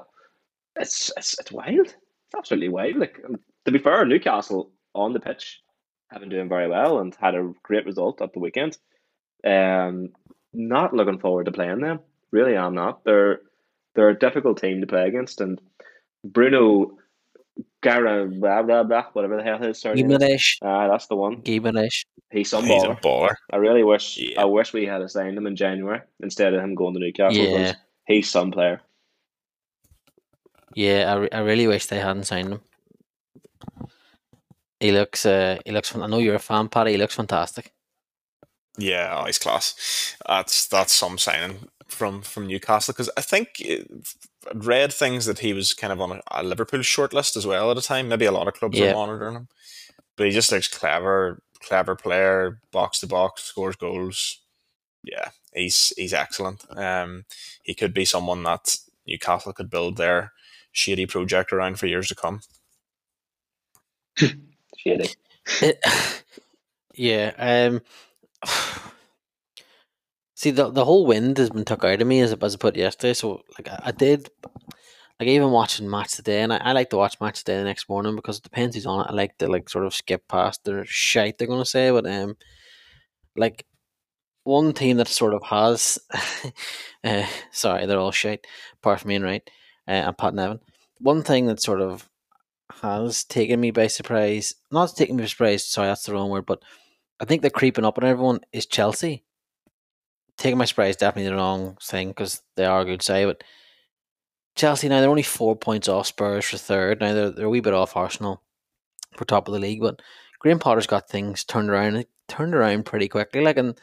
it's it's it's wild. It's absolutely wild. Like um, to be fair, Newcastle on the pitch have been doing very well and had a great result at the weekend. Um, not looking forward to playing them. Really, I'm not. They're they're a difficult team to play against, and Bruno Gara blah blah blah whatever the hell his surname is. Ah, that's the one. Guimarães. He's some He's baller. a baller. I really wish Yeah. I wish we had signed him in January instead of him going to Newcastle Yeah. he's some player. Yeah, I, re- I really wish they hadn't signed him. He looks, uh, he looks. I know you're a fan, Paddy. He looks fantastic. Yeah, oh, he's class. That's that's some signing from from Newcastle because I think it, I'd read things that he was kind of on a, a Liverpool shortlist as well at the time. Maybe a lot of clubs Yeah. are monitoring him, but he just looks clever, clever player, box to box, scores goals. Yeah, he's he's excellent. Um, he could be someone that Newcastle could build their shady project around for years to come. (laughs) Shady. (laughs) Yeah. Um. (sighs) See, the the whole wind has been took out of me as as I put yesterday. So, like, I, I did. Like even watching match today, and I, I like to watch match today the next morning because it depends who's on it. I like to like sort of skip past their shite they're gonna say, but um, like one team that sort of has, (laughs) uh, sorry, they're all shite apart from Ian Wright uh, and Pat Nevin. One thing that sort of has taken me by surprise, not taken me by surprise. Sorry, that's the wrong word, but I think they're creeping up on everyone is Chelsea. Taking my surprise definitely the wrong thing because they are a good side, but Chelsea now they're only four points off Spurs for third. Now they're, they're a wee bit off Arsenal for top of the league, but Graham Potter's got things turned around turned around pretty quickly. Like in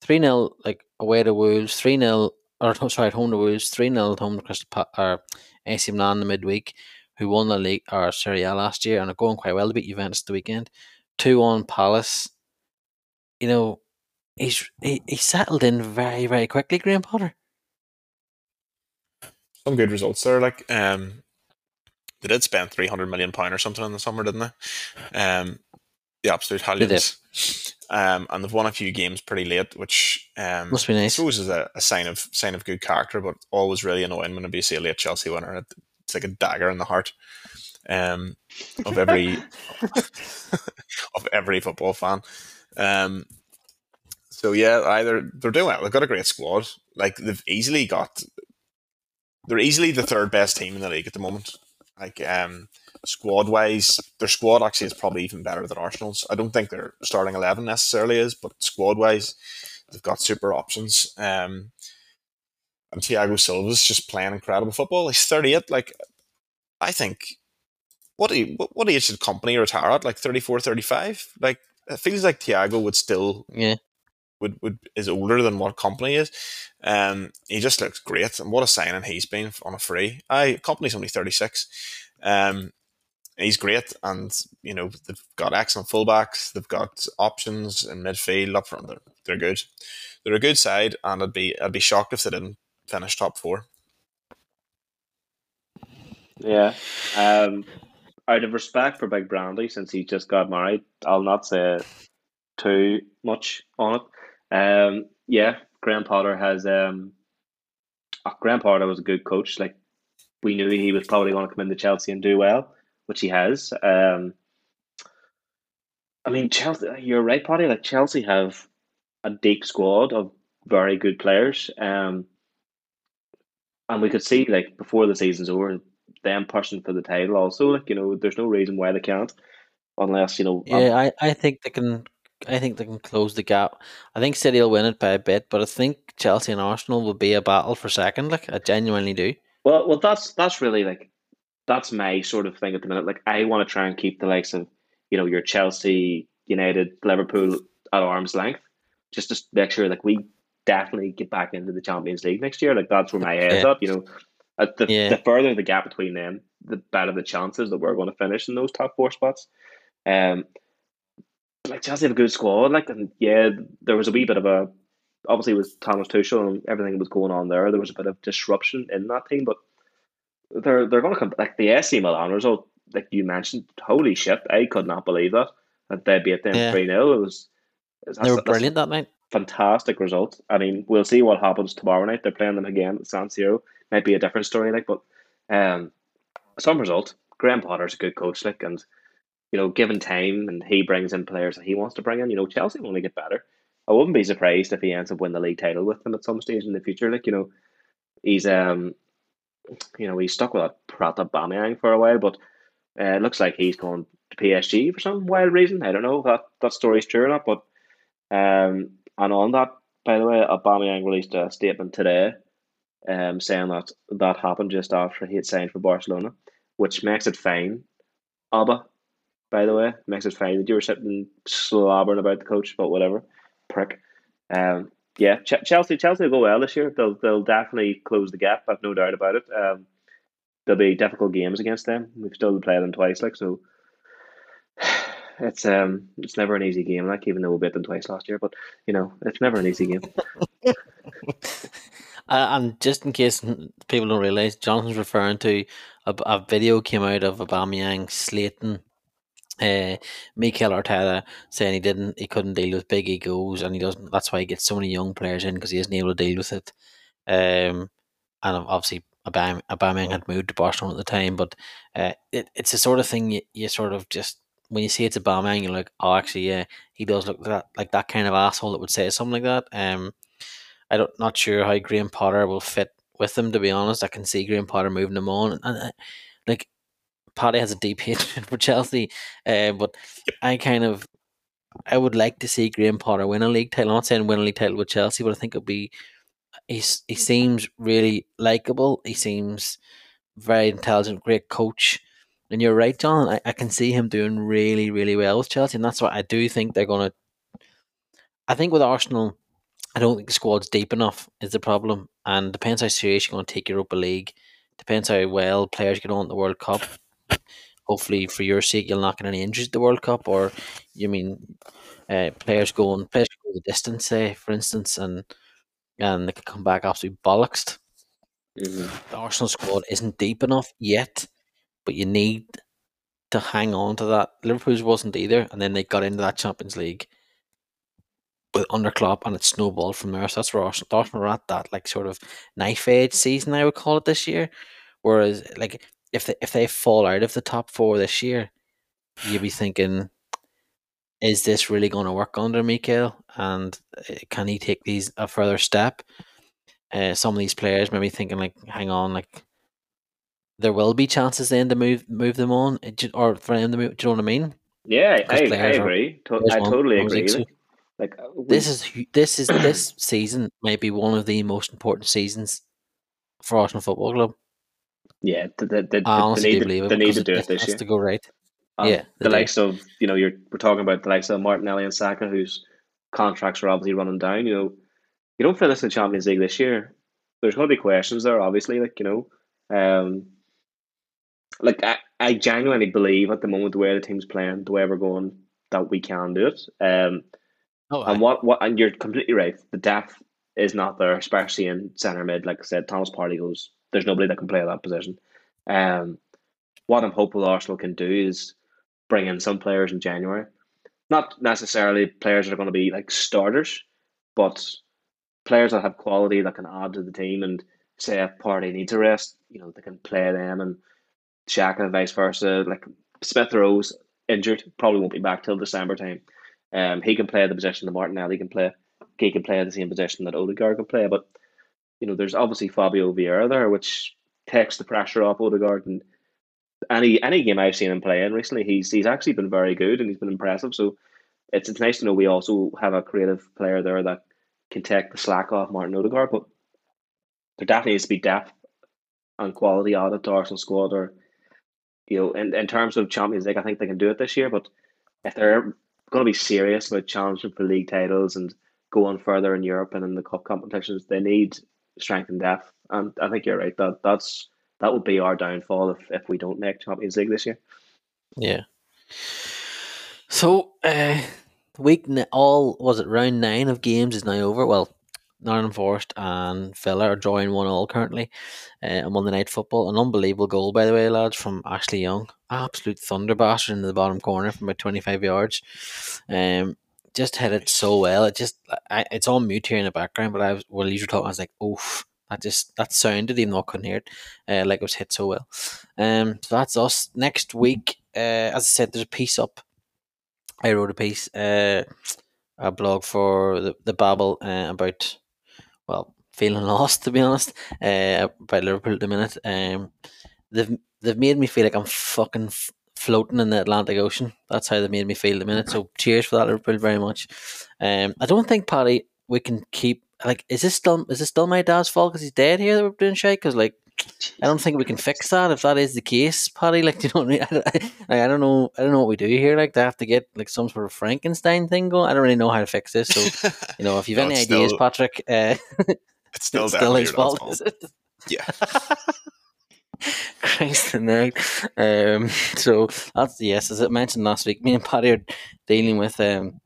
three 0 like away to Wolves, three 0 or sorry at home to Wolves, three 0 at home to Crystal or AC Milan in the midweek, who won the league or Serie A last year and are going quite well to beat Juventus the weekend. Two on Palace. You know, he's he, he settled in very very quickly. Graham Potter. Some good results there. Like um, they did spend three hundred million pound or something in the summer, didn't they? Um, the absolute Hellions. Um, and they've won a few games pretty late, which um, must be nice. I suppose is a, a, sign of sign of good character, but always really annoying when you see a late Chelsea winner. It's like a dagger in the heart um, of every (laughs) (laughs) of every football fan. Um, so yeah, either they're doing well. They've got a great squad. Like they've easily got, they're easily the third best team in the league at the moment. Like um, squad wise, their squad actually is probably even better than Arsenal's. I don't think their starting eleven necessarily is, but squad wise, they've got super options. Um, and Thiago Silva's just playing incredible football. He's thirty eight. Like, I think what what age should Kompany retire at? Like 34, 35? Like it feels like Thiago would still yeah would, would is older than what Kompany is. Um, he just looks great, and what a signing he's been on a free. I Kompany's only thirty six. Um, he's great, and you know they've got excellent fullbacks. They've got options in midfield up front. They're, they're good. They're a good side, and I'd be I'd be shocked if they didn't finish top four. Yeah. Um, out of respect for Big Brandy, since he just got married, I'll not say too much on it. Um, yeah, Graham Potter has. Um, oh, Graham Potter was a good coach. Like we knew he was probably going to come into Chelsea and do well which he has. Um, I mean, Chelsea. You're right, Paddy. Like Chelsea have a deep squad of very good players, um, and we could see like before the season's over, them pushing for the title. Also, like you know, there's no reason why they can't, unless you know. Yeah, I, I think they can. I think they can close the gap. I think City will win it by a bit, but I think Chelsea and Arsenal will be a battle for second. Like I genuinely do. Well, well, that's that's really like that's my sort of thing at the minute. Like I want to try and keep the likes of you know your Chelsea, United, Liverpool at arm's length, just to make sure like we definitely get back into the Champions League next year. Like that's where my head's yeah. up. You know, at the, yeah. the further the gap between them, the better the chances that we're going to finish in those top four spots. Um, like Chelsea have a good squad. Like and yeah, there was a wee bit of a obviously it with Thomas Tuchel and everything that was going on there. There was a bit of disruption in that team, but they're they're going to come like the AC Milan result, like you mentioned. Holy shit! I could not believe that that they beat them three yeah. 0 It was they were brilliant that night. Fantastic result. I mean, we'll see what happens tomorrow night. They're playing them again at San Siro. Might be a different story, like, but um, some result. Graham Potter's a good coach, like, and you know, given time, and he brings in players that he wants to bring in. You know, Chelsea will only get better. I wouldn't be surprised if he ends up winning the league title with them at some stage in the future. Like, you know, he's um you know, he's stuck with a Prat Aubameyang for a while, but uh, it looks like he's going to PSG for some wild reason. I don't know if that, that story's true or not, but um, and on that, by the way, Aubameyang released a statement today um, saying that that happened just after he had signed for Barcelona, which makes it fine. Abba, by the way, makes it fine that you were sitting slobbering about the coach, but whatever, prick. Um, yeah, Ch- Chelsea Chelsea will go well this year. They'll they'll definitely close the gap. I've no doubt about it. Um, there'll be difficult games against them. We've still played them twice, like so. (sighs) It's um it's never an easy game, like even though we beat them twice last year. But you know, it's never an easy game. (laughs) uh, and just in case people don't realize, Jonathan's referring to a, a video came out of Aubameyang slating uh, Mikel Arteta saying he didn't, he couldn't deal with big egos, and he doesn't. That's why he gets so many young players in because he isn't able to deal with it. Um, and obviously, Aubameyang had moved to Barcelona at the time, but uh, it, it's the sort of thing you, you sort of just when you see it's Aubameyang, you're like, oh, actually, yeah, he does look that like that kind of asshole that would say something like that. Um, I don't not sure how Graham Potter will fit with them. To be honest, I can see Graham Potter moving them on, and, and like Paddy has a deep (laughs) hatred for Chelsea, uh, but I kind of I would like to see Graham Potter win a league title. I'm not saying win a league title with Chelsea, but I think it'd be. He's, he seems really likable. He seems very intelligent, great coach. And you're right, John. I, I can see him doing really, really well with Chelsea, and that's why I do think they're going to. I think with Arsenal, I don't think the squad's deep enough is the problem, and depends how serious you're going to take Europa League. Depends how well players get on the World Cup. Hopefully, for your sake, you'll not get any injuries at the World Cup, or you mean uh, players going players go the distance, say for instance, and and they could come back absolutely bollocksed. Mm-hmm. The Arsenal squad isn't deep enough yet, but you need to hang on to that. Liverpool's wasn't either, and then they got into that Champions League with under Klopp, and it snowballed from there. So that's where Arsenal, Arsenal are at that like sort of knife edge season, I would call it this year. Whereas, like if they if they fall out of the top four this year, you'd be thinking, is this really going to work under Mikel? And uh, can he take these a further step? Uh, some of these players maybe thinking like, hang on, like there will be chances then to move move them on, uh, or for them to move. Do you know what I mean? Yeah, I, I, agree. To- I totally agree. Like, like uh, we, this is this is this season might be one of the most important seasons for Arsenal Football Club. Yeah, the, the, the, I honestly they need, believe to, it. they need to do it it this year. to go right. Um, yeah, the do. likes of you know you're we're talking about the likes of Martinelli and Saka, whose contracts are obviously running down. You know, you don't finish in the Champions League this year. There's going to be questions there, obviously. Like you know, um, like I, I genuinely believe at the moment the way the team's playing, the way we're going, that we can do it. Um, oh, and what what and you're completely right. The depth is not there, especially in centre mid. Like I said, Thomas Partey goes. There's nobody that can play that position. Um, what I'm hopeful Arsenal can do is bring in some players in January. Not necessarily players that are going to be like starters, but players that have quality that can add to the team. And say if Partey needs a rest, you know they can play them and Xhaka and vice versa. Like Smith Rowe injured, probably won't be back till December time. Um, he can play the position that Martinelli can play. He can play the same position that Odegaard can play. But you know, there's obviously Fabio Vieira there, which takes the pressure off Odegaard. And any any game I've seen him play in recently, he's he's actually been very good and he's been impressive. So it's it's nice to know we also have a creative player there that can take the slack off Martin Odegaard. But there definitely needs to be depth and quality added to Arsenal squad or you know, in, in terms of Champions League, I think they can do it this year. But if they're going to be serious about challenging for league titles and going further in Europe and in the cup competitions, they need strength and depth. And I think you're right. That that's that would be our downfall if, if we don't make Champions League this year. Yeah. So, uh, week all was it round nine of games is now over. Well, Nottingham Forest and Villa are drawing one all currently uh, on Monday Night Football. An unbelievable goal, by the way, lads, from Ashley Young. Absolute thunder bastard into the bottom corner from about 25 yards. Um, just hit it so well. It just, I, it's on mute here in the background, but I was, while you were talking, I was like, oof. That just that sounded even though I couldn't hear it, uh, like it was hit so well. Um, so that's us. Next week, uh, as I said, there's a piece up. I wrote a piece, uh, a blog for the the Babble uh, about well, feeling (laughs) lost to be honest. Uh, by Liverpool at the minute, um, they've they've made me feel like I'm fucking f- floating in the Atlantic Ocean. That's how they made me feel the minute. So cheers for that, Liverpool, very much. Um, I don't think Paddy we can keep like. Is this still is this still my dad's fault because he's dead here that we're doing shit? Because like. I don't think we can fix that if that is the case, Paddy. Like, (laughs) you know, I, I, I don't know, I don't know what we do here. Like, they have to get like some sort of Frankenstein thing going. I don't really know how to fix this. So, (laughs) you know, if you've No, any ideas, still- Patrick, uh, (laughs) It's still, it's still his fault. Is it? Yeah. (laughs) Christ the nerd. Um, so that's yes, as I mentioned last week, me and Paddy are dealing with um,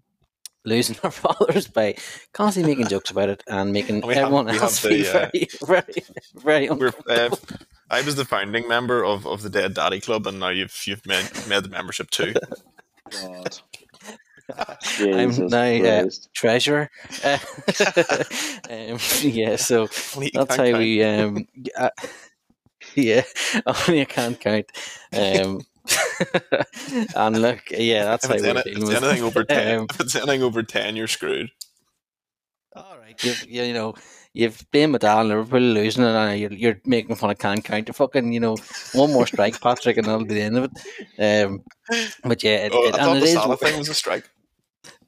losing (laughs) our fathers by constantly making jokes about it and making We have- everyone we have else the, feel uh, very, (laughs) very, very uncomfortable. uh, I was the founding member of, of the Dead Daddy Club, and now you've you've made, made the membership too. God. I'm now uh, treasurer. Uh, um, yeah, so Only you that's how we. Um, uh, (laughs) yeah, (laughs) only I can't count. Um, (laughs) and look, yeah, that's If how it's, we're any, dealing if with it's anything over ten, Um, if it's anything over ten, you're screwed. All right, you've you know you've been with Al Liverpool losing it, and you're, you're making fun of can count. You're fucking you know one more strike, Patrick, and that'll be the end of it. Um, but yeah, it, Oh, it, I thought and the. Salah thing was a strike.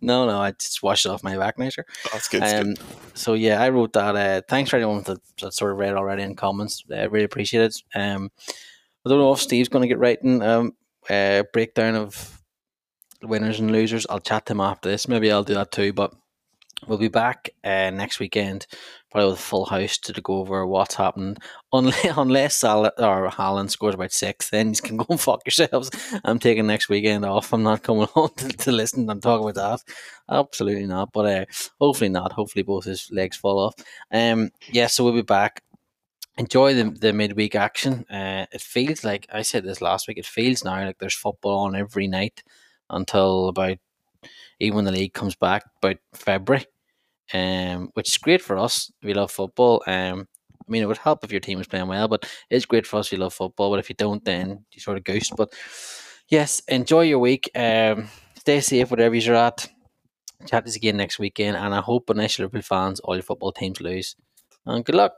No, no, I just washed it off my back measure. That's good. that's Um, good. so yeah, I wrote that. Uh, thanks for anyone that, that sort of read already in comments. I really appreciate it. Um, I don't know if Steve's going to get writing um uh, breakdown of winners and losers. I'll chat to him after this. Maybe I'll do that too. But we'll be back uh, next weekend, probably with a full house to go over what's happened. (laughs) Unless unless Salah or Haaland scores about six, then you can go and fuck yourselves. (laughs) I'm taking next weekend off. I'm not coming (laughs) home to, to listen and talk about that. Absolutely not. But uh, hopefully not. Hopefully both his legs fall off. Um, yeah. So we'll be back. Enjoy the, the midweek action. Uh, it feels like I said this last week. It feels now like there's football on every night until about even when the league comes back about February. Um, which is great for us. We love football. Um, I mean, it would help if your team was playing well, but it's great for us. We love football, but if you don't, then you sort of goose. But yes, enjoy your week. Um, stay safe, whatever you're at. Chat us again next weekend, and I hope, unless Liverpool fans, all your football teams lose. And good luck.